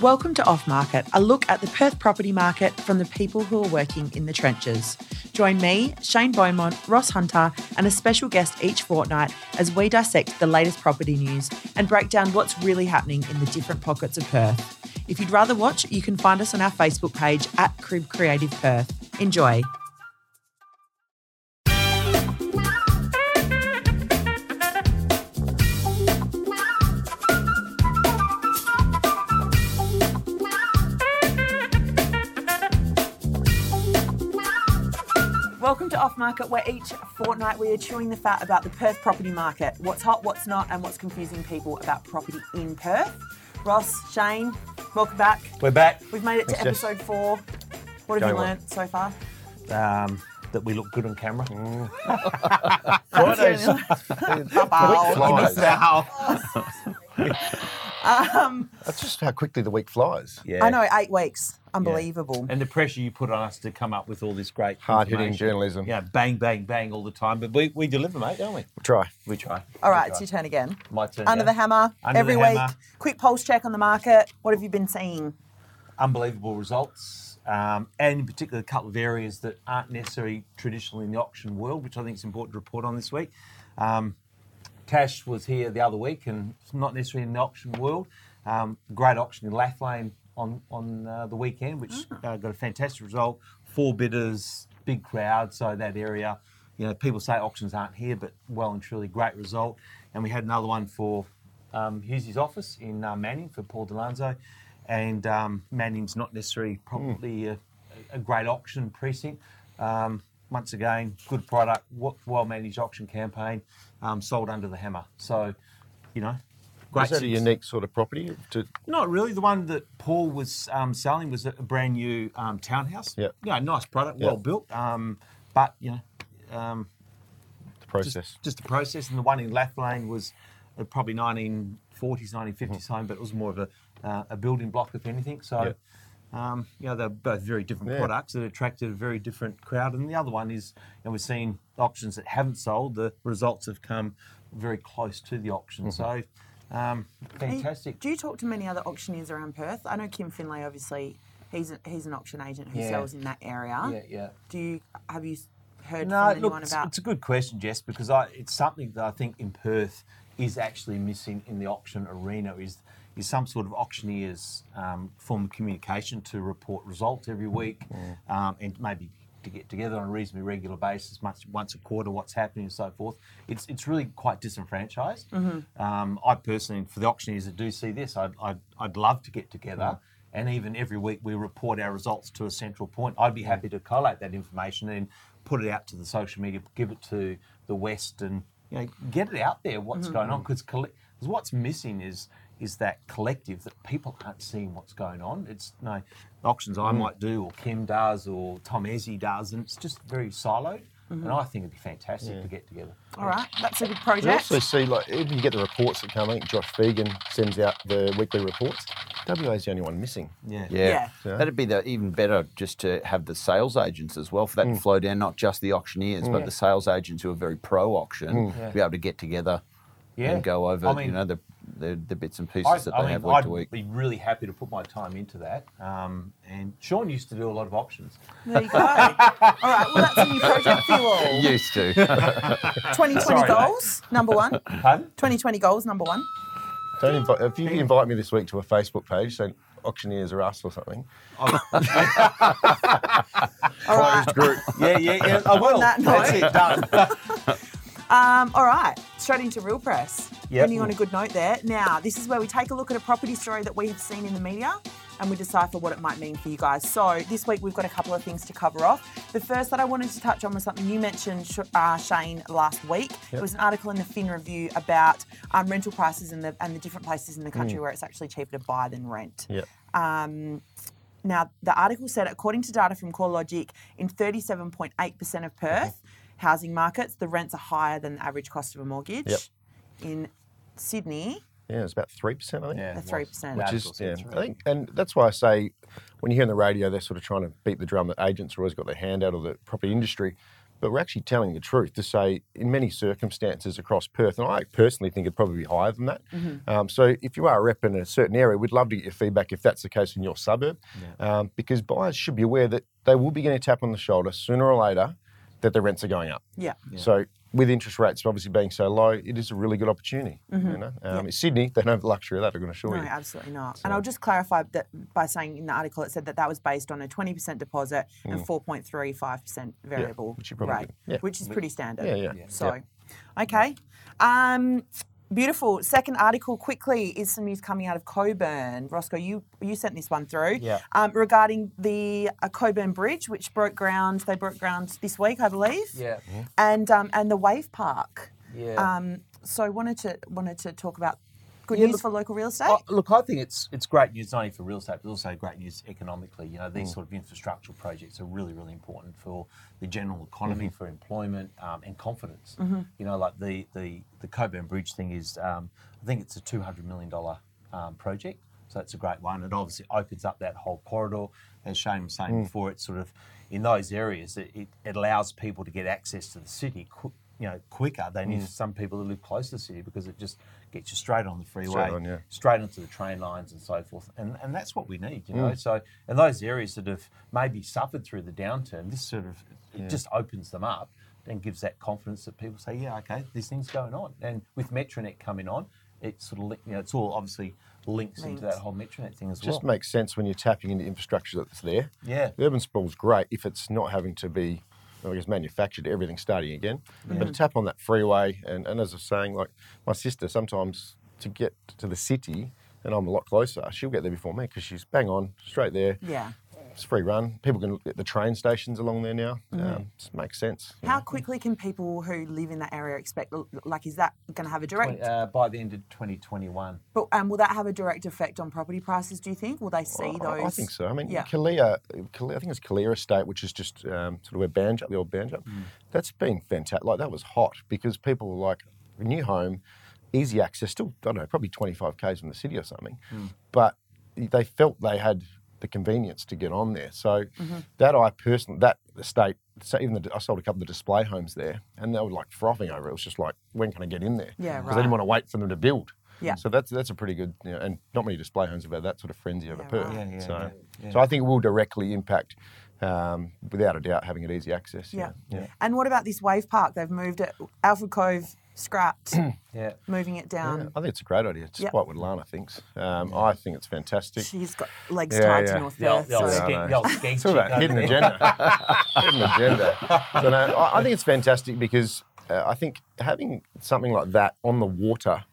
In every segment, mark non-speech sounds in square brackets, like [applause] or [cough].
Welcome to Off Market, a look at the Perth property market from the people who are working in the trenches. Join me, Shane Beaumont, Ross Hunter, and a special guest each fortnight as we dissect the latest property news and break down what's really happening in the different pockets of Perth. If you'd rather watch, you can find us on our Facebook page at Crib Creative Perth. Enjoy. Market, where each fortnight we are chewing the fat about the Perth property market. What's hot, what's not, and what's confusing people about property in Perth. Ross, Shane, welcome back. We're back. We've made it to Thanks, Jess. episode four. What have you Going well. learnt so far? Um, that we look good on camera. [laughs] Fridays. [laughs] Week flies. [laughs] Um, That's just how quickly the week flies. Yeah. I know, eight weeks. Unbelievable. And the pressure you put on us to come up with all this great Hard-hitting information. journalism. Yeah, bang, bang, bang all the time. But we, we deliver, mate, don't we? We'll try. We try. All right, We it's your turn again. My turn. Under yeah. the hammer, Under every the week. hammer. Quick pulse check on the market. What have you been seeing? Unbelievable results. Um, and in particular, a couple of areas that aren't necessarily traditionally in the auction world, which I think is important to report on this week. Um, Cash was here the other week and it's not necessarily in the auction world. Um, great auction in Lathlain on, on uh, the weekend, which uh, got a fantastic result. Four bidders, big crowd, so that area, you know, people say auctions aren't here, but well and truly great result. And we had another one for um, Hughes's office in uh, Manning for Paul Delanzo. And um, Manning's not necessarily probably a, a great auction precinct. Um, once again, good product, well managed auction campaign, um, sold under the hammer. So, you know, great. Is that a unique sort of property? To, Not really. The one that Paul was um, selling was a brand new um, townhouse. Yeah, nice product, Yep. well built. Um, but you know, um, the process. just just the process. And the one in Lathlain was uh, probably 1940s, 1950s Mm-hmm. home, but it was more of a uh, a building block, if anything. So. Yep. Um, you know, they're both very different Yeah. products that attracted a very different crowd. And the other one is, and we've seen auctions that haven't sold, the results have come very close to the auction. Mm-hmm. So, um, fantastic. Do you talk to many other auctioneers around Perth? I know Kim Finlay, obviously, he's a, he's an auction agent who Yeah. sells in that area. Yeah, yeah. Do you have you heard No, from look, anyone it's, about? it's a good question, Jess, because I, it's something that I think in Perth is actually missing in the auction arena is is some sort of auctioneer's um, form of communication to report results every week um, and maybe to get together on a reasonably regular basis, once, once a quarter, what's happening and so forth. It's, it's really quite disenfranchised. Um, I personally, for the auctioneers that do see this, I'd, I'd, I'd love to get together and even every week we report our results to a central point. I'd be happy to collate that information and put it out to the social media, give it to the West, and you know, get it out there. What's going on? Because what's missing is is that collective that people aren't seeing what's going on. It's you know, auctions I mm. might do, or Kim does, or Tom Ezzy does, and it's just very siloed. Mm-hmm. And I think it'd be fantastic to get together. All right, that's a good We project. also see, like, even you get the reports that come. I think Josh Fegan sends out the weekly reports. WA's the only one missing. Yeah. Yeah. Yeah. That'd be the, even better just to have the sales agents as well for that Mm. to flow down, not just the auctioneers, but mm. the sales agents who are very pro auction, to mm. be able to get together Yeah. and go over, I mean- you know, the, the, the bits and I, pieces that I they mean, have week I'd to week. be really happy to put my time into that. Um, and Sean used to do a lot of auctions. There you go. All right, well, that's a new project for you all. [laughs] Used to. [laughs] 2020 Sorry, mate. goals, number one. Pardon? 2020 goals, number one. Don't invite, if you invite me this week to a Facebook page, saying auctioneers are us or something. [laughs] All right. Closed group. Yeah, yeah, yeah. I will. that That's it, done. Um, all right, straight into real press. Yep. Ending on a good note there. Now, this is where we take a look at a property story that we have seen in the media and we decipher what it might mean for you guys. So, this week we've got a couple of things to cover off. The first that I wanted to touch on was something you mentioned, uh, Shane, last week. It was an article in the Fin Review about um, rental prices and the, and the different places in the country where it's actually cheaper to buy than rent. Yeah. Um, now, the article said, according to data from CoreLogic, in 37.8% of Perth housing markets, the rents are higher than the average cost of a mortgage. Yep. In Sydney, Yeah, it's about 3%, I think. Yeah, the it 3%. Which is, yeah, I think, and that's why I say when you hear on the radio, they're sort of trying to beat the drum that agents are always got their hand out of the property industry. but we're actually telling the truth to say, in many circumstances across Perth, and I personally think it'd probably be higher than that. Um, so if you are a rep in a certain area, we'd love to get your feedback if that's the case in your suburb, um, because buyers should be aware that they will be getting a tap on the shoulder sooner or later that the rents are going up. Yeah. So with interest rates obviously being so low, it is a really good opportunity. You know, um, in Sydney, they don't have the luxury of that. I can assure No, you. No, absolutely not. And I'll just clarify that by saying in the article it said that that was based on a 20% deposit and 4.35% variable Mm. which rate. Yeah. which is pretty standard. Yeah, yeah. Yeah. So, okay. Um, beautiful. Second article quickly is some news coming out of Cockburn. Roscoe, you you sent this one through. Yeah. Um, regarding the uh, Cockburn Bridge, which broke ground. They broke ground this week, I believe. Yeah. And um, and the Wave Park. Yeah. Um, so wanted to wanted to talk about good Yeah, news look- for local real estate. Oh, look, I think it's it's great news not only for real estate, but also great news economically. You know, Mm. these sort of infrastructural projects are really, really important for the general economy, Mm-hmm. for employment um, and confidence. You know, like the the the Cockburn Bridge thing is, um, I think it's a two hundred million dollar um, project. So it's a great one. It obviously opens up that whole corridor. As Shane was saying before, it's sort of in those areas, it, it, it allows people to get access to the city qu- you know, quicker than if some people who live close to the city because it just gets you straight on the freeway, on, yeah. straight onto the train lines and so forth. And and that's what we need, you know. Mm. So in those areas that have maybe suffered through the downturn, this sort of it just opens them up and gives that confidence that people say, yeah, okay, this thing's going on. And with Metronet coming on, it sort of li- you know, it's all obviously links into that whole Metronet thing as just well. Just makes sense when you're tapping into infrastructure that's there. Yeah. The urban sprawl's great if it's not having to be, I guess, manufactured, everything starting again. But to tap on that freeway, and, and as I was saying, like my sister, sometimes to get to the city, and I'm a lot closer, she'll get there before me because she's bang on, straight there. yeah. It's free run. People can get the train stations along there now. Um, just makes sense. How know. quickly can people who live in that area expect? Like, is that going to have a direct? uh, by the end of 2021. But um, will that have a direct effect on property prices? Do you think? Will they see I- those? I think so. I mean, Yeah. Calleya, Calleya, I think it's Calleya Estate, which is just um, sort of where Banjup, the old Banjup, Mm. that's been fantastic. Like, that was hot because people were like, a new home, easy access, still, I don't know, probably 25 Ks from the city or something. Mm. But they felt they had the convenience to get on there. So Mm-hmm. that I personally, that estate, so even the, I sold a couple of display homes there and they were like frothing over it. It was just like, when can I get in there? Yeah, Because I didn't want to wait for them to build. Yeah. So that's that's a pretty good, you know, and not many display homes have had that sort of frenzy over Yeah, Perth. right. Yeah, yeah, so, yeah, yeah. so I think it will directly impact, um, without a doubt, having it easy access. Yeah. yeah. And what about this wave park? They've moved it. Alfred Cove scrapped, [clears throat] Yeah. moving it Yeah, down. I think it's a great idea, Yep. despite what Lana thinks. Um, I think it's fantastic. She's got legs Yeah, tied yeah. to North The old, Perth. the old, so- Yeah, I skank, know. the old skank It's all about hidden agenda. [laughs] hidden agenda. So no, I, I think it's fantastic because uh, I think having something like that on the water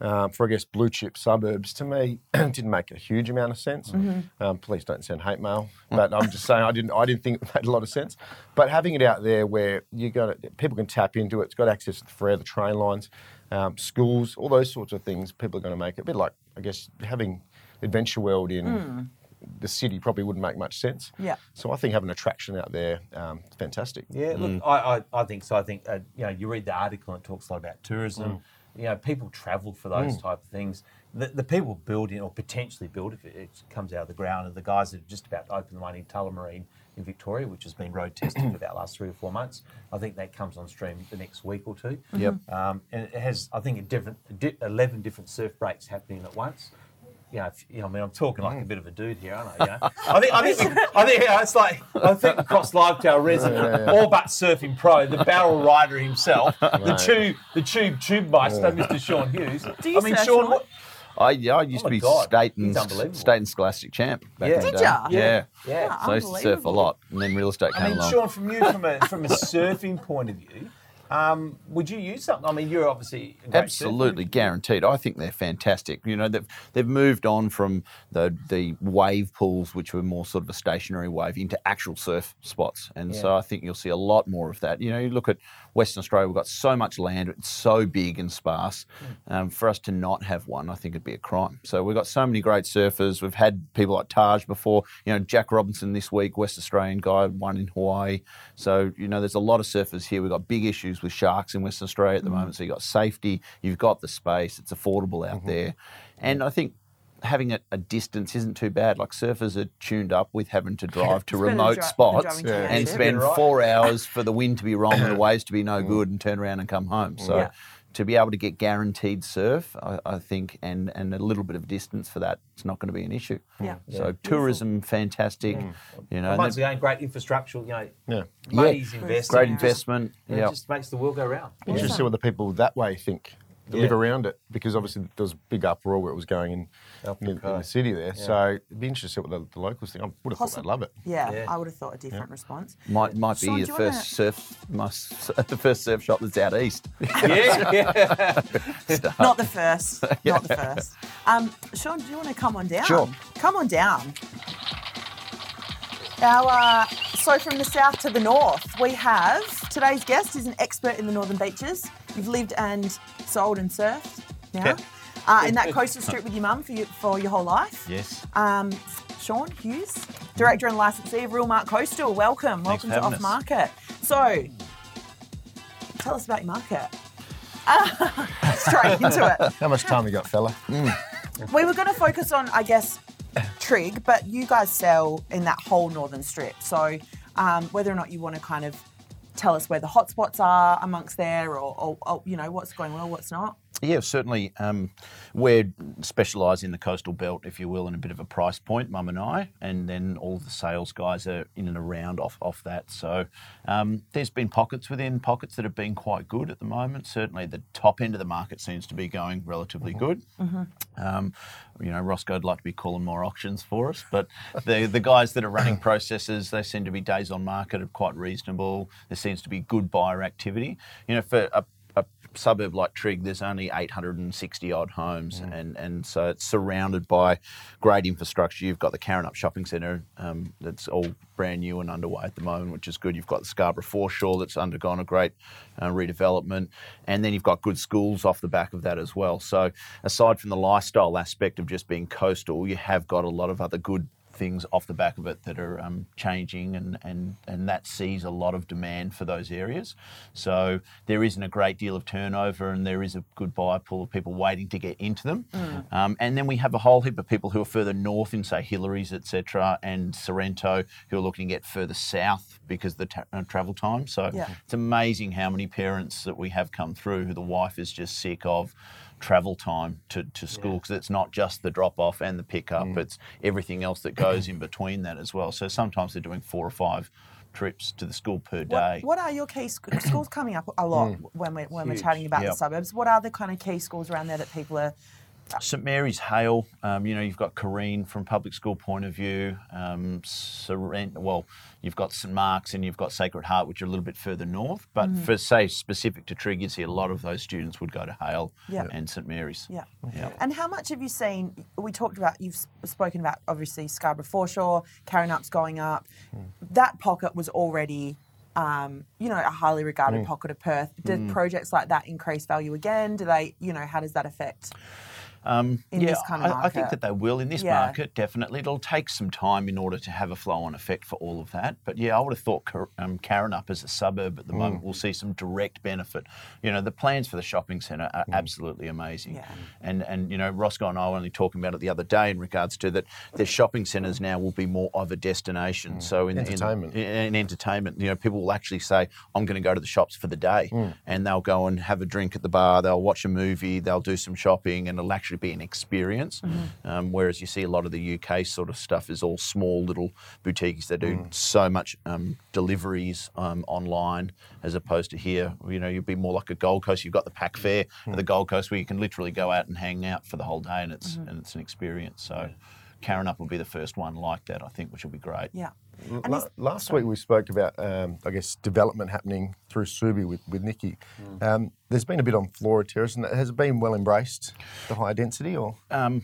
um, for I guess blue chip suburbs to me [clears throat] didn't make a huge amount of sense. Um, please don't send hate mail, but I'm just saying I didn't I didn't think it made a lot of sense. But having it out there where you got people can tap into it, it's got access to the fair, the train lines, um, schools, all those sorts of things. People are going to make it a bit like I guess having Adventure World in. The city probably wouldn't make much sense. Yeah. So I think having attraction out there, um, fantastic. Yeah, look, I, I, I think so. I think uh, you know, you read the article and it talks a lot about tourism. You know, people travel for those type of things. The, the people building or potentially build if it, it comes out of the ground, and the guys that are just about to open the one in Tullamarine in Victoria, which has been road tested for about last three or four months. I think that comes on stream the next week or two. Yep. Um, and it has, I think, a different, eleven different surf breaks happening at once. You know, if, you know, I mean, I'm talking like a mm. bit of a dude here, aren't I? You know? [laughs] I think, I think, we, I think, yeah, it's like I think across live to our resident, all but surfing pro, the barrel rider himself, [laughs] the tube, the tube tube meister, Mr. Sean Hughes. Do you I mean, Sean, Sean? what, I, yeah, I used Oh to be God, state and state and scholastic champ. Back Yeah. in the Did day. ya? Yeah. yeah. So I used to surf a lot, and then real estate I came mean, along. Sean, from you, from a from a surfing point of view, um, would you use something? I mean, you're obviously Absolutely surfer. guaranteed. I think they're fantastic. You know, they've they've moved on from the the wave pools, which were more sort of a stationary wave, into actual surf spots. And so I think you'll see a lot more of that. You know, you look at Western Australia, we've got so much land, it's so big and sparse. Hmm. Um, for us to not have won, I think it'd be a crime. So we've got so many great surfers. We've had people like Taj before. You know, Jack Robinson this week, West Australian guy, one in Hawaii. So you know, there's a lot of surfers here. We've got big issues with sharks in Western Australia at the hmm. moment. So you've got safety, you've got the space, it's affordable out mm-hmm. there, and I think having a, a distance isn't too bad. Like surfers are tuned up with having to [laughs] drive to It's better than remote dri- spots Yeah. and spend Right. four hours for the wind to be wrong and the [coughs] waves to be no mm. good and turn around and come home. So Yeah. to be able to get guaranteed surf, I, I think, and, and a little bit of distance for that, it's not going to be an issue. Yeah. So tourism, fantantastic. Mm. You know, and Once then- again, great infrastructure. You know, Yeah. money's invested. great Yeah. investment. It Yeah. just makes the world go round. Interesting to what the people that way think. That Yeah. live around it because obviously there was a big uproar where it was going in, in, the in the city there. So it'd be interesting to see what the, the locals think. I would have thought they'd love it. Yeah, Yeah. I would have thought a different response. Might might be Sean, do the first wanna- surf my, [laughs] the first surf shop that's out east. [laughs] yeah, yeah. [laughs] Not the first. Not the first. Um, Sean, do you want to come on down? Sure. Come on down. Our, uh, so from the south to the north, we have today's guest is an expert in the northern beaches. You've lived and sold and surfed now Yeah. uh, in that coastal strip with your mum for, you, for your whole life. yes. Um, Sean Hughes, director and licensee of Realmark Coastal. Welcome, Thanks welcome to Off us. Market. So, tell us about your market. [laughs] Straight into it. [laughs] How much time you got, fella? We were going to focus on, I guess, But you guys sell in that whole northern strip. So, um, whether or not you want to kind of tell us where the hotspots are amongst there, or, or, or you know what's going well, what's not. Yeah, certainly. Um, we're specialised in the coastal belt, if you will, in a bit of a price point, Mum and I, and then all the sales guys are in and around off, off that. So um, there's been pockets within pockets that have been quite good at the moment. Certainly the top end of the market seems to be going relatively good. Um, you know, Roscoe'd like to be calling more auctions for us, but [laughs] the the guys that are running [coughs] processes, they seem to be days on market are quite reasonable. There seems to be good buyer activity. You know, for a suburb like Trigg, there's only 860 odd homes, and, and so it's surrounded by great infrastructure. You've got the Karrinyup Shopping Centre um, that's all brand new and underway at the moment, which is good. You've got the Scarborough Foreshore that's undergone a great uh, redevelopment, and then you've got good schools off the back of that as well. So aside from the lifestyle aspect of just being coastal, you have got a lot of other good things off the back of it that are um, changing, and, and, and that sees a lot of demand for those areas. So there isn't a great deal of turnover, and there is a good buyer pool of people waiting to get into them. Um, and then we have a whole heap of people who are further north in, say, Hillarys, etc., and Sorrento, who are looking to get further south because of the ta- uh, travel time. So Yeah. it's amazing how many parents that we have come through who the wife is just sick of travel time to, to school because it's not just the drop off and the pickup, mm. it's everything else that goes in between that as well. So sometimes they're doing four or five trips to the school per day. What, what are your key sc- [coughs] schools coming up a lot mm. when we're when we're chatting about Yep. the suburbs? What are the kind of key schools around there that people are? St Mary's Hale, um, you know, you've got Carine from public school point of view. Um, Sorrent, well, you've got St Mark's and you've got Sacred Heart, which are a little bit further north. But for say specific to Trigg, you'd see a lot of those students would go to Hale Yeah. and St Mary's. Yeah. Yeah. And how much have you seen? We talked about, you've spoken about obviously Scarborough Foreshore, Karrinyup's going up. That pocket was already, um, you know, a highly regarded pocket of Perth. Did projects like that increase value again? Do they, you know, how does that affect? Um, in yeah, this kind of I, I think that they will in this Yeah. market, definitely. It'll take some time in order to have a flow on effect for all of that. But yeah, I would have thought Car- um, Karrinyup as a suburb at the Mm. moment will see some direct benefit. You know, the plans for the shopping centre are absolutely amazing. Yeah. And, and, you know, Roscoe and I were only talking about it the other day in regards to that their shopping centres now will be more of a destination. So in Entertainment. In, in entertainment, you know, people will actually say, I'm going to go to the shops for the day. And they'll go and have a drink at the bar, they'll watch a movie, they'll do some shopping, and it'll actually be an experience. Um, whereas you see a lot of the UK sort of stuff is all small little boutiques that do so much um, deliveries um, online as opposed to here. You know, you'd be more like a Gold Coast. You've got the pack fair at the Gold Coast where you can literally go out and hang out for the whole day, and it's and it's an experience. So. Karrinyup will be the first one like that, I think, which will be great. Yeah. L- And la- is- last week we spoke about, um, I guess, development happening through Subi with, with Nikki. Um, there's been a bit on Flora Terrace, and has it been well embraced, the high density, or? Um,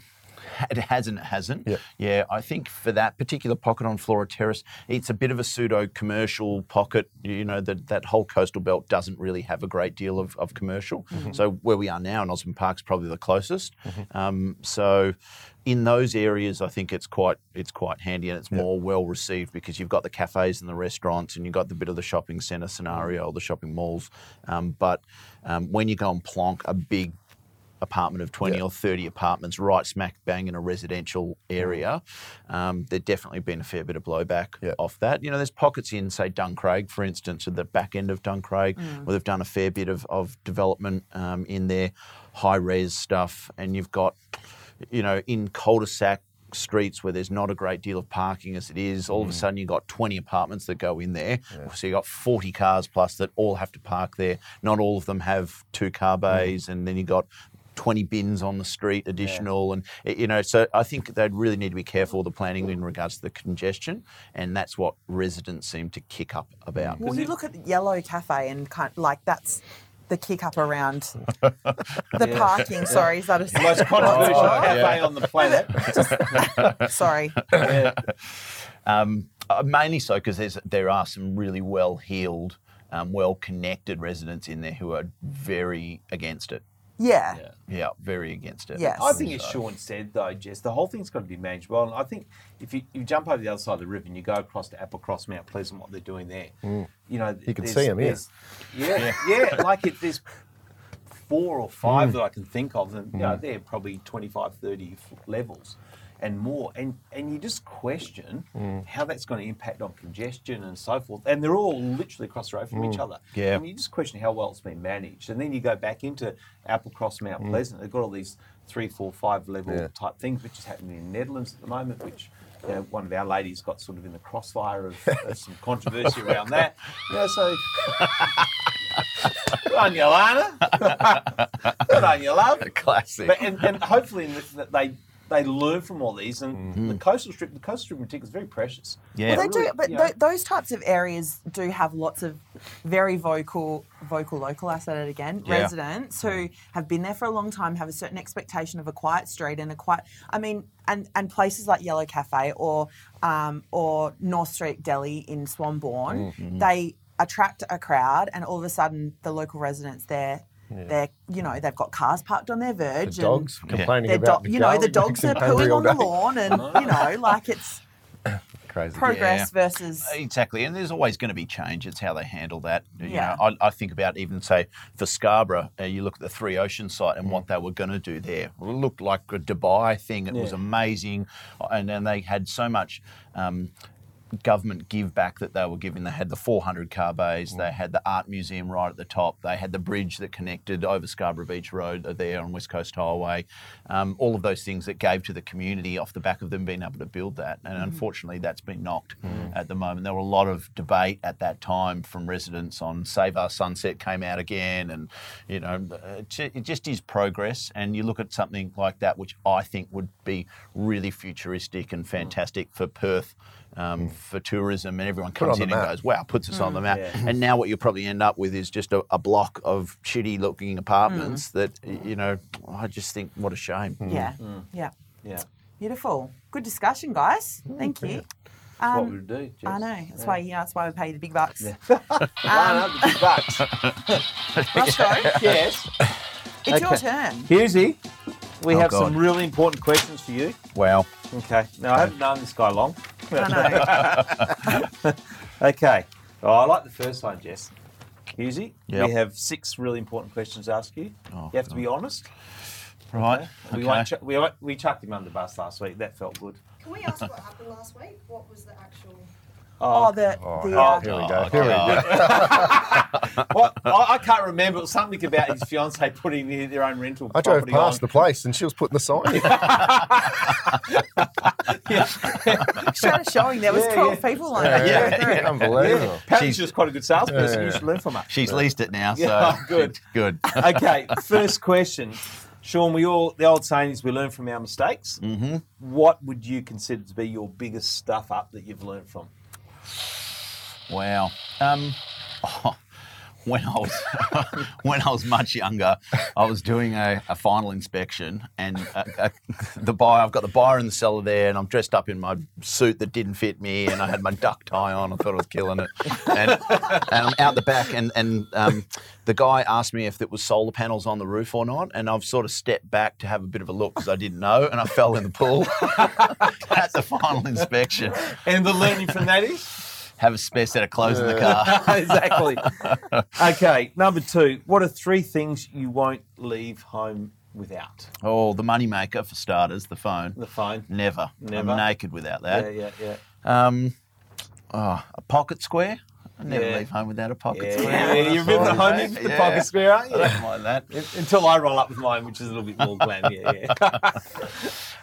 [laughs] it hasn't, it hasn't. Yeah. Yeah, I think for that particular pocket on Flora Terrace, it's a bit of a pseudo commercial pocket. You know, that, that whole coastal belt doesn't really have a great deal of, of commercial. So where we are now in Osborne Park's probably the closest. Um, so in those areas, I think it's quite it's quite handy and it's more well received because you've got the cafes and the restaurants and you've got the bit of the shopping centre scenario, or the shopping malls. Um, but um, when you go and plonk a big apartment of 20 or 30 apartments right smack bang in a residential area, um, there'd definitely been a fair bit of blowback Yeah. off that. You know, there's pockets in, say, Duncraig, for instance, at the back end of Duncraig, where they've done a fair bit of, of development um, in their high res stuff, and you've got, you know, in cul-de-sac streets where there's not a great deal of parking as it is, all of a sudden you've got 20 apartments that go in there. So you've got 40 cars plus that all have to park there. Not all of them have two car bays, and then you've got 20 bins on the street additional and you know so i think they'd really need to be careful of the planning in regards to the congestion and that's what residents seem to kick up about Well, you look at Yellow Cafe and kind of, like that's the kick up around [laughs] the parking. Sorry, is that a Most [laughs] controversial cafe on the planet. [laughs] Sorry. Yeah. Um, uh, mainly so because there's there are some really well heeled, um, well connected residents in there who are very against it. Yeah. Yeah, very against it. Yes. I think, as Sean said, though, Jess, the whole thing's got to be managed well. And I think if you, you jump over the other side of the river and you go across to Applecross, Mount Pleasant, what they're doing there, mm. you know, You can see them, yeah. there's- Yeah, yeah, like it, there's four or five mm. that I can think of, and you know, mm. they're probably 25, 30 levels and more. And and you just question mm. how that's going to impact on congestion and so forth. And they're all literally across the road from each mm. other. Yeah. And you just question how well it's been managed. And then you go back into Applecross, Mount mm. Pleasant. They've got all these three, four, five level Yeah. type things, which is happening in the Nedlands at the moment, which you know, one of our ladies got sort of in the crossfire of, of some [laughs] controversy around that. Yeah, so [laughs] good on you, Lana. [laughs] good on you, love. classic. But, and, and hopefully in this, that they they learn from all these. And the coastal strip, the coastal strip in particular, is very precious. Yeah. Well, they do, but you know. tho- those types of areas do have lots of very vocal, vocal, local. I said it again. Yeah. Residents who have been there for a long time have a certain expectation of a quiet street and a quiet. I mean, and and places like Yellow Cafe or um, or North Street Deli in Swanbourne, Mm-hmm. they attract a crowd, and all of a sudden the local residents there. They're, you know, they've got cars parked on their verge. The dogs and complaining their about do- the you know, the dogs are making pooing on the lawn, and [laughs] you know, like it's [coughs] Crazy. progress versus Exactly, and there's always going to be change. It's how they handle that. You Yeah. know, I, I think about even say for Scarborough, uh, you look at the Three Oceans site and what they were going to do there. It looked like a Dubai thing. It was amazing, and then they had so much. Um, government give back that they were giving. They had the 400 car bays, they had the art museum right at the top, they had the bridge that connected over Scarborough Beach Road uh, there on West Coast Highway. Um, all of those things that gave to the community off the back of them being able to build that. And unfortunately, that's been knocked at the moment. There were a lot of debate at that time from residents on Save Our Sunset came out again, and you know, uh, it it just is progress. And you look at something like that, which I think would be really futuristic and fantastic for Perth. Um, hmm. For tourism, and everyone comes in and map. goes, "Wow!" Puts us on the hmm. map. Yeah. And now what you'll probably end up with is just a, a block of shitty-looking hmm. apartments that you know. I just think, what a shame. Yeah, yeah. Yeah. Beautiful. Good discussion, guys. Thank you. That's what Um, we do. Jess. I know. That's why. Yeah, that's why we pay the big bucks. Lana, [laughs] [laughs] the big bucks. [laughs] Roscoe, yes. it's your turn. Here's he. We Oh, have God. some really important questions for you. Wow. Okay. Now, I haven't known this guy long. I know. [laughs] Okay. Oh, I like the first one, Jess. Husey, Yep. we have six really important questions to ask you. Oh, you have to be honest. Right. We, Okay. won't ch- we, won't- we chucked him under the bus last week. That felt good. Can we ask what happened last week? What was the actual? Oh, the Oh, the. Uh, here we Oh, go. Here we go. [laughs] well, I, I can't remember. It was something about his fiance putting their, their own rental I drove property past on. the place and she was putting the sign in. [laughs] Showed showing there was Yeah, twelve yeah. people on it. Yeah, yeah. Unbelievable. Apparently, She's- she's just quite a good salesperson. Yeah. You should learn from her. She's leased it now, so [laughs] Yeah, good. good. okay, first question. Sean, we all the old saying is we learn from our mistakes. Mm-hmm. What would you consider to be your biggest stuff up that you've learned from? Wow. Um, [laughs] when I was [laughs] when I was much younger, I was doing a, a final inspection, and uh, uh, the buyer I've got the buyer in the cellar there, and I'm dressed up in my suit that didn't fit me, and I had my duck tie on. I thought I was killing it, and, and I'm out the back, and and um, the guy asked me if there was solar panels on the roof or not, and I've sort of stepped back to have a bit of a look because I didn't know, and I fell in the pool [laughs] at the final inspection. And the learning from that is Have a spare set of clothes in the car. [laughs] exactly. [laughs] Okay, number two. What are three things you won't leave home without? Oh, the moneymaker for starters, the phone. The phone. Never. Never. I'm naked without that. Yeah, yeah, yeah. Um, oh, a pocket square. I never Yeah. leave home without a pocket Yeah, square. [laughs] yeah, yeah, you remember the Fine, home mate. the pocket square, aren't you? I don't mind that. Until I roll up with mine, which is a little bit more glam. Yeah, yeah.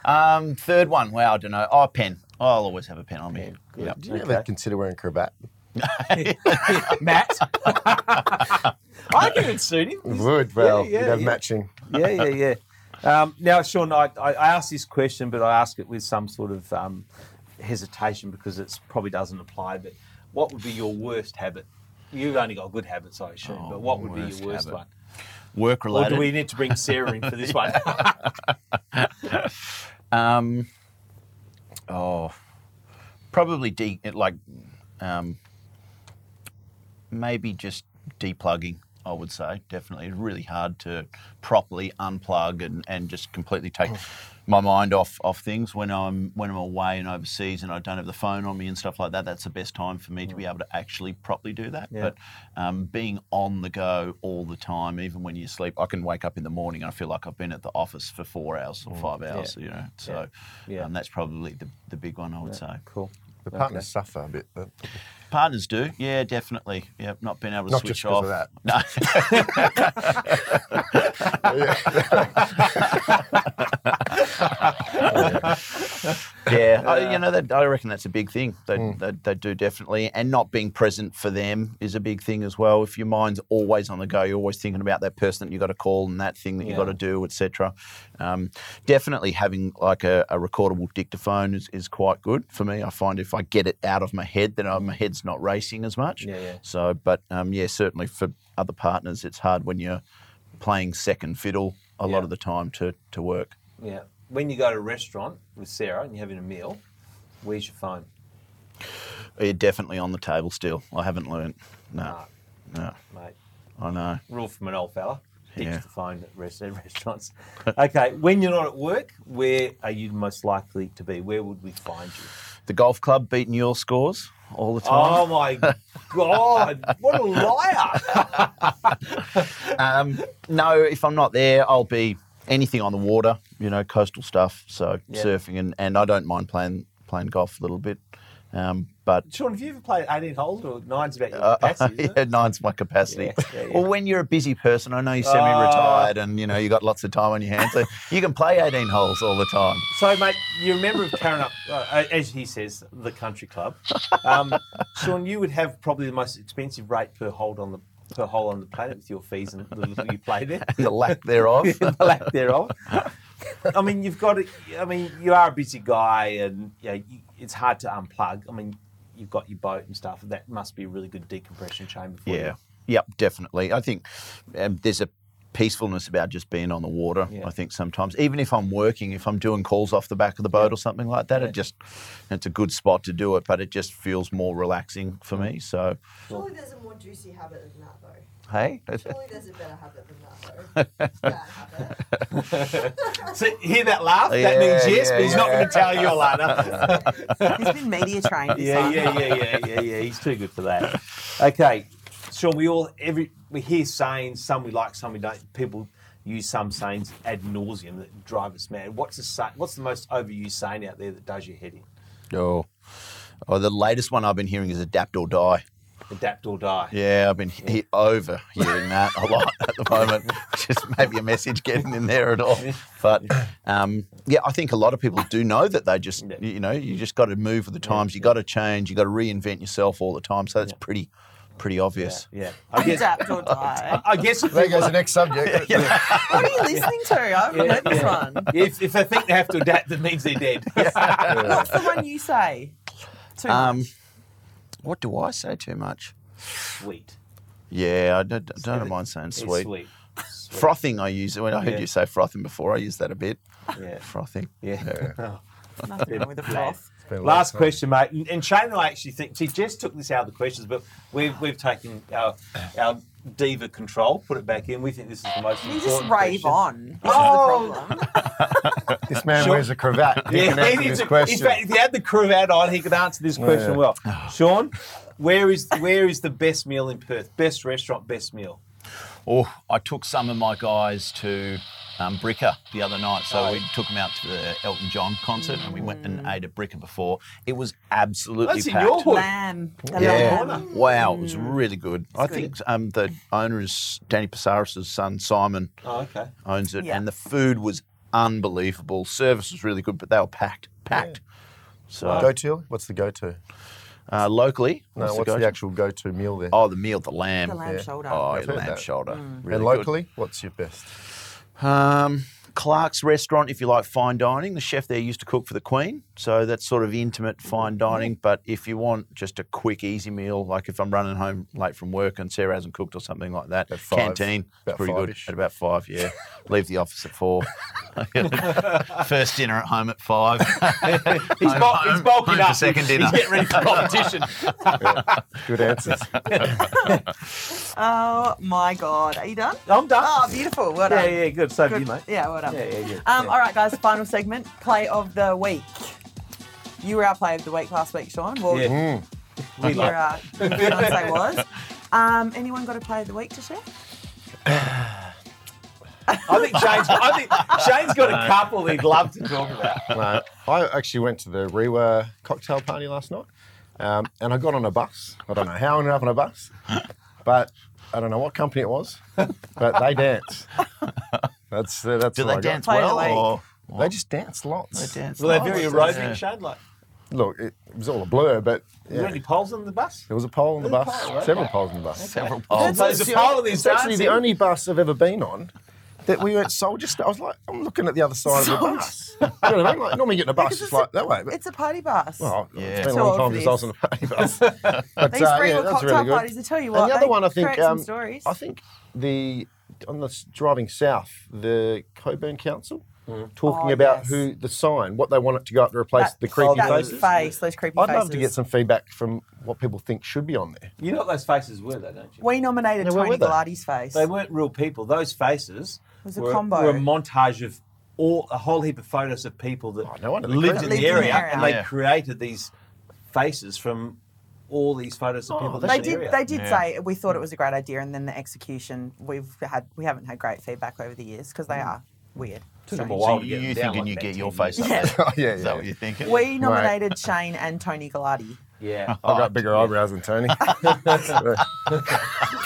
Um, third one. Wow, I don't know. Oh, a pen. I'll always have a pen on me. Yep. Do you ever consider wearing a cravat? [laughs] [laughs] Matt. [laughs] I think it'd suit him. Would well, yeah, you'd have yeah. matching. Yeah, yeah, yeah. Um, now, Sean, I, I I asked this question, but I ask it with some sort of um, hesitation because it probably doesn't apply. But what would be your worst habit? You've only got good habits, I assume. Oh, but what would be worst your worst habit. one? Work Or related. do we need to bring Sarah in for this one? Um, oh, probably de- like um, maybe just deplugging. I would say definitely really hard to properly unplug and, and just completely take my mind off off things when I'm when I'm away and overseas and I don't have the phone on me and stuff like that. That's the best time for me to be able to actually properly do that. Yeah. But um, being on the go all the time, even when you sleep, I can wake up in the morning and I feel like I've been at the office for four hours or five hours. You know, so Yeah. Um, that's probably the, the big one I would say. cool. The partners suffer a bit. But Partners do, yeah, definitely. Yeah, not being able to Not switch off. of No. [laughs] yeah, I, you know, that, I reckon that's a big thing. They, Hmm. they, they do definitely, and not being present for them is a big thing as well. If your mind's always on the go, you're always thinking about that person that you got to call and that thing that you Yeah. got to do, etc. Um, definitely having like a, a recordable dictaphone is, is quite good for me. I find if I get it out of my head, then I, my head's not racing as much. Yeah, yeah. So, but um, yeah, certainly for other partners, it's hard when you're playing second fiddle a Yeah. lot of the time to, to work. Yeah. When you go to a restaurant with Sarah and you're having a meal, where's your phone? Yeah, definitely on the table still. I haven't learnt. No, Ah, no, mate. I know. Rule from an old fella. Ditch Yeah. the phone at rest- [laughs] restaurants. okay, when you're not at work, where are you most likely to be? Where would we find you? The golf club beating your scores all the time. Oh my God! What a liar! [laughs] Um, no, if I'm not there, I'll be anything on the water. You know, coastal stuff. So surfing and, and I don't mind playing playing golf a little bit. Um, but Sean, have you ever played 18 holes or nine's about your Uh, capacity? [laughs] yeah, nine's my capacity. Yeah, yeah, yeah. Well, when you're a busy person, I know you're semi-retired and you know you got lots of time on your hands, so you can play 18 holes all the time. So, mate, you remember of Karrinyup, uh, as he says, the country club. Um, [laughs] Sean, you would have probably the most expensive rate per hold on the per hole on the planet with your fees and the little you play there. [laughs] The lack thereof. the lack thereof. I mean, you've got to, I mean, you are a busy guy and you know, it's hard to unplug. I mean, you've got your boat and stuff. That must be a really good decompression chamber for Yeah. you. Yeah. Yep, definitely. I think um, there's a peacefulness about just being on the water. Yeah. I think sometimes, even if I'm working, if I'm doing calls off the back of the boat or something like that, Yeah. it just it's a good spot to do it, but it just feels more relaxing for me. So, Surely there's a more juicy habit than that, though. Hey, Surely there's a better habit than that, though. [laughs] So, hear that laugh? that Yeah, means yes, yeah, but he's not going to tell you, Alana. [laughs] He's been media trained. yeah, yeah, yeah, yeah, yeah, yeah. He's too good for that. Okay, Sean, we all every we hear sayings. Some we like, some we don't. People use some sayings ad nauseum that drive us mad. What's the say, What's the most overused saying out there that does your head in? oh, oh, the latest one I've been hearing is adapt or die. Adapt or die. Yeah, I've been he- over hearing that a lot [laughs] at the moment, Just maybe a message getting in there at all. But um, yeah, I think a lot of people do know that they just, Yeah. you know, you just got to move with the times. You got to change. You got to reinvent yourself all the time. So that's pretty, pretty obvious. Yeah. I guess. Adapt or die. I guess if, there goes the next subject. [laughs] What are you listening to? I haven't heard this one. if, if they think they have to adapt, that means they're dead. [laughs] What's the one you say? Too Um, much. What do I say too much? Sweet. Yeah, I don't, don't Sweet. mind saying sweet. sweet. [laughs] Sweet. Frothing, I use it. When I heard Yeah. you say frothing before, I used that a bit. Yeah. Frothing. Yeah. [laughs] Oh. Nothing with the froth. Last question, mate. And- And Shane and I actually think, see, Jess took this out of the questions, but we've, we've taken our, our diva control, put it back in. We think this is the most You important just rave question. on. [laughs] This Oh. is the oh. problem. [laughs] This man Sure. wears a cravat. He can Yeah, he needs this to- question. In fact, if he had the cravat on, he could answer this question Yeah. well. Oh. Sean, where is where is the best meal in Perth? Best restaurant, best meal. Oh, I took some of my guys to um, Bricker the other night. So Oh. we took them out to the Elton John concert and we went and ate at Bricker before. It was absolutely That's in your hood. Lamb. The Yeah. lamb. Wow, it was really good. I good. think um, the owner is Danny Pasaris' son, Simon, Oh, okay. owns it, Yeah. and the food was unbelievable. Service was really good, but they were packed, packed. So Go to? What's the go to? uh, locally, No, what's, the, the, actual go to meal there? Oh, the meal, the lamb. The lamb Yeah. shoulder. Oh, I've yeah, lamb that. shoulder. Really and good. locally, what's your best? Um, Clarke's restaurant, if you like fine dining, the chef there used to cook for the Queen, so that's sort of intimate fine mm-hmm. dining. But if you want just a quick, easy meal, like if I'm running home late from work and Sarah hasn't cooked or something like that, At five, canteen, it's pretty good. five-ish. At about five, yeah. [laughs] Leave the office at four. [laughs] First dinner at home at five. [laughs] He's, Home- bulk, he's bulking home up. second dinner. He's getting ready for competition. Good answers. Oh my God. Are you done? I'm done. Oh, beautiful. Well yeah, done. yeah, good. So Good. you, mate. Yeah, well done. Yeah, yeah, yeah. Um, yeah. All right, guys, final segment play of the week. You were our play of the week last week, Sean. Well, Yeah. We your like. uh, fiance was. Um, anyone got a play of the week to share? I think Shane's. I think Shane's got a couple he'd love to talk about. [laughs] no, I actually went to the REIWA cocktail party last night, um, and I got on a bus. I don't know how I ended up on a bus, but I don't know what company it was, but they dance. That's uh, that's Do they I dance Play of the well? week. Or They just dance lots. they dance? Were they lots? very Yeah. aerobic, Shane? Like, Look, it, it was all a blur, but were there yeah, any poles on the bus? there was a pole on the bus, pole, right? several poles on the bus. Several Oh, poles. so there's a pole of this It's actually the only bus I've ever been on that we went soldier. St- I was like, I'm looking at the other side of the bus. you know what I mean? Like, normally getting a bus Because just it's like that way. But, It's a party bus. well, Yeah. it's been Too a long time for since I was on a party bus. [laughs] But These uh, Regal yeah, that's cocktail really good. parties, I tell you what, and the other they one, I think, create some um, stories. I think the on the driving south, the Cockburn Council mm. talking Oh, about yes. who the sign, what they want it to go up to replace That- the creepy that faces. face, those creepy I'd faces. love to get some feedback from what people think should be on there. You know what those faces were, though, don't you? We nominated Yeah, where Tony they? Galati's face. They weren't real people. Those faces was a were, combo. were a montage of all a whole heap of photos of people that Oh, no lived creepy. in Lived the in the area, area. and they Yeah. created these faces from all these photos of people. that they did. area. They did Yeah. say we thought it was a great idea, and then the execution we've had we haven't had great feedback over the years because they are weird. Took them a while So to you get them you thinking like you get your face up [laughs] Yeah. there? [laughs] Oh, yeah, Is that what you're thinking? We nominated Shane and Tony Galati. Yeah. [laughs] I've got bigger eyebrows than Tony. All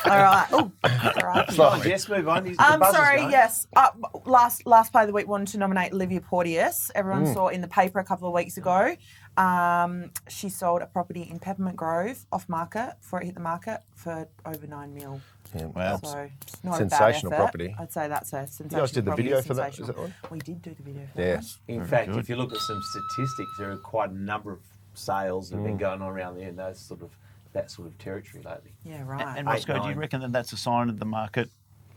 right. Oh, crikey. Come on, Jess, move on. He's- I'm buzzer's sorry. going. Yes. Uh, last last play of the week wanted to nominate Olivia Porteous. Everyone Mm. saw in the paper a couple of weeks ago. Um, she sold a property in Peppermint Grove off market before it hit the market for over nine mil. Wow. So not Sensational a bad property. I'd say that's a sensational. You guys did the video for that, is sensational. that right? We did do the video for that. yes. In fact, if you look at some statistics, there are quite a number of sales that have been going on around there in those sort of that sort of territory lately. Yeah. Right. And, and Eight, Roscoe, do you reckon that that's a sign of the market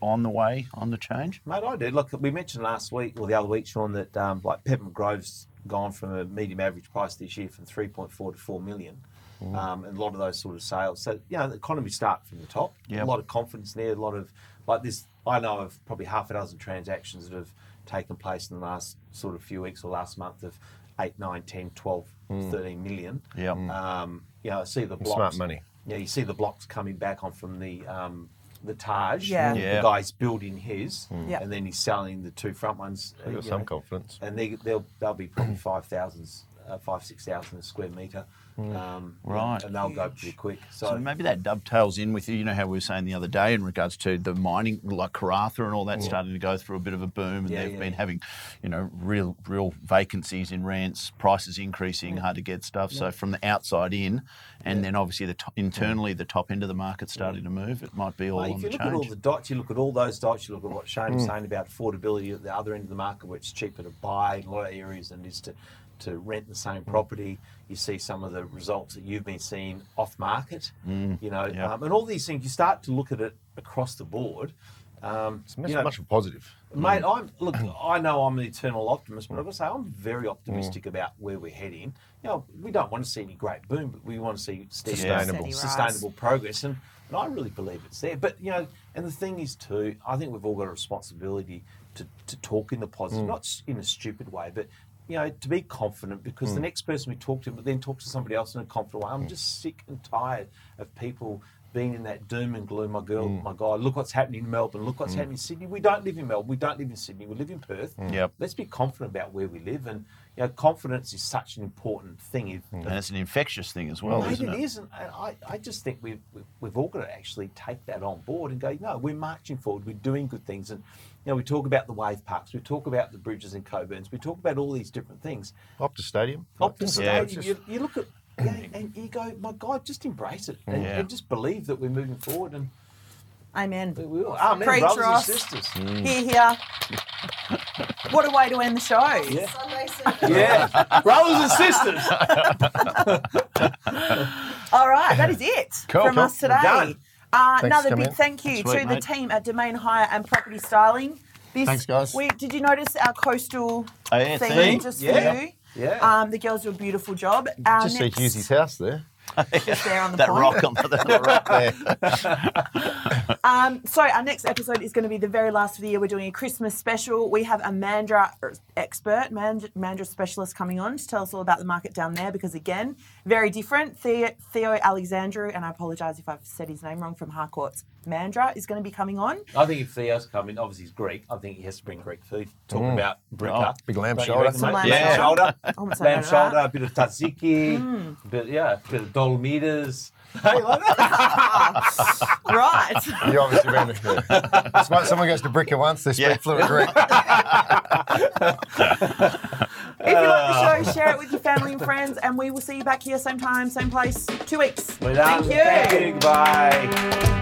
on the way, on the change? Mate, I do. Look, we mentioned last week or the other week, Sean, that um, like Peppermint Grove's gone from a medium average price this year from 3.4 to 4 million. Um, and a lot of those sort of sales. So, you know, the economy start from the top. Yep. A lot of confidence there, a lot of, like this, I know of probably half a dozen transactions that have taken place in the last sort of few weeks or last month of 8, 9, 10, 12, 13 million. Yep. Um, you know, I see the blocks. Smart money. Yeah, you see the blocks coming back on from the um, the Taj. Yeah. Yeah. The guy's building his, Yeah. and then he's selling the two front ones. I've uh, got some know, confidence. and they, they'll they'll be probably five thousand, uh, five six thousand a square metre. Mm. um, Right. And they'll go pretty quick. So So, maybe that dovetails in with you You know how we were saying the other day in regards to the mining, like Karratha and all that, mm. starting to go through a bit of a boom, and Yeah, they've yeah, been yeah. having, you know, real real vacancies in rents, prices increasing, mm. hard to get stuff. So from the outside in, and then obviously the top, internally the top end of the market starting to move, it might be all Mate, on if you look at all the dots, you look at all those dots, you look at what Shane was saying about affordability at the other end of the market, where it's cheaper to buy in a lot of areas than it is to, to rent the same property. You see some of the results that you've been seeing off market, Hmm. you know, yeah. um, and all these things. You start to look at it across the board. Um, It's much, you know, much of a positive. Mate, I'm look. I know I'm an eternal optimist, but I've got to say I'm very optimistic about where we're heading. You know, we don't want to see any great boom, but we want to see steady, Sustainable. Steady sustainable progress, and, and I really believe it's there. But you know, and the thing is too, I think we've all got a responsibility to, to talk in the positive, not in a stupid way, but you know, to be confident because the next person we talk to, but then talk to somebody else in a confident way. I'm just sick and tired of people being in that doom and gloom. My girl, Mm. my guy, look what's happening in Melbourne. Look what's happening in Sydney. We don't live in Melbourne. We don't live in Sydney. We live in Perth. Mm. Yep. Let's be confident about where we live, and you know, confidence is such an important thing. If, Mm. And it's an infectious thing as well, isn't it it? is, and and I, I just think we've, we've we've all got to actually take that on board and go, no, we're marching forward, we're doing good things, and you know, we talk about the wave parks, we talk about the bridges and Cockburns, we talk about all these different things. Optus Stadium. Optus Yeah. Stadium, you, you look at, yeah, and you go, my God, just embrace it and, Yeah. and just believe that we're moving forward, and Amen. we will. Amen, Preach, brothers Ross. and sisters. Here, here. what a way to end the show. Yeah. Sunday service. Yeah, brothers and sisters. [laughs] All right, that is it Cool, from cool. us today. We're done. Uh, another big in. thank you Sweet, to the team at Domain Hire and Property Styling. This Thanks, guys. We, did you notice our coastal Oh, yeah, theme theme. just Yeah. for you? Yeah. Um, the girls do a beautiful job. Our Just see next, Hughesy's house there. Just there on the That rock on the, that rock there. [laughs] Um, so our next episode is going to be the very last of the year. We're doing a Christmas special. We have a Mandurah expert, Mand- Mandurah specialist coming on to tell us all about the market down there because again, very different. Theo, Theo Alexandru, and I apologise if I've said his name wrong from Harcourts Mandurah is going to be coming on. I think if Theo's coming, obviously he's Greek. I think he has to bring Greek food. Talking mm. about bricker. Oh, big lamb Don't shoulder. reckon, Some lamb lamb shoulder. shoulder. I wouldn't say lamb shoulder, a bit of tzatziki, a bit, yeah, a bit of dolomitas. [laughs] Hey, like that. [laughs] Right. You obviously been there. It's like someone goes to Bricker once, they speak Yeah. fluent Greek. [laughs] if you like the show, share it with your family and friends, and we will see you back here same time, same place, two weeks. Thank you. Thank you. Bye.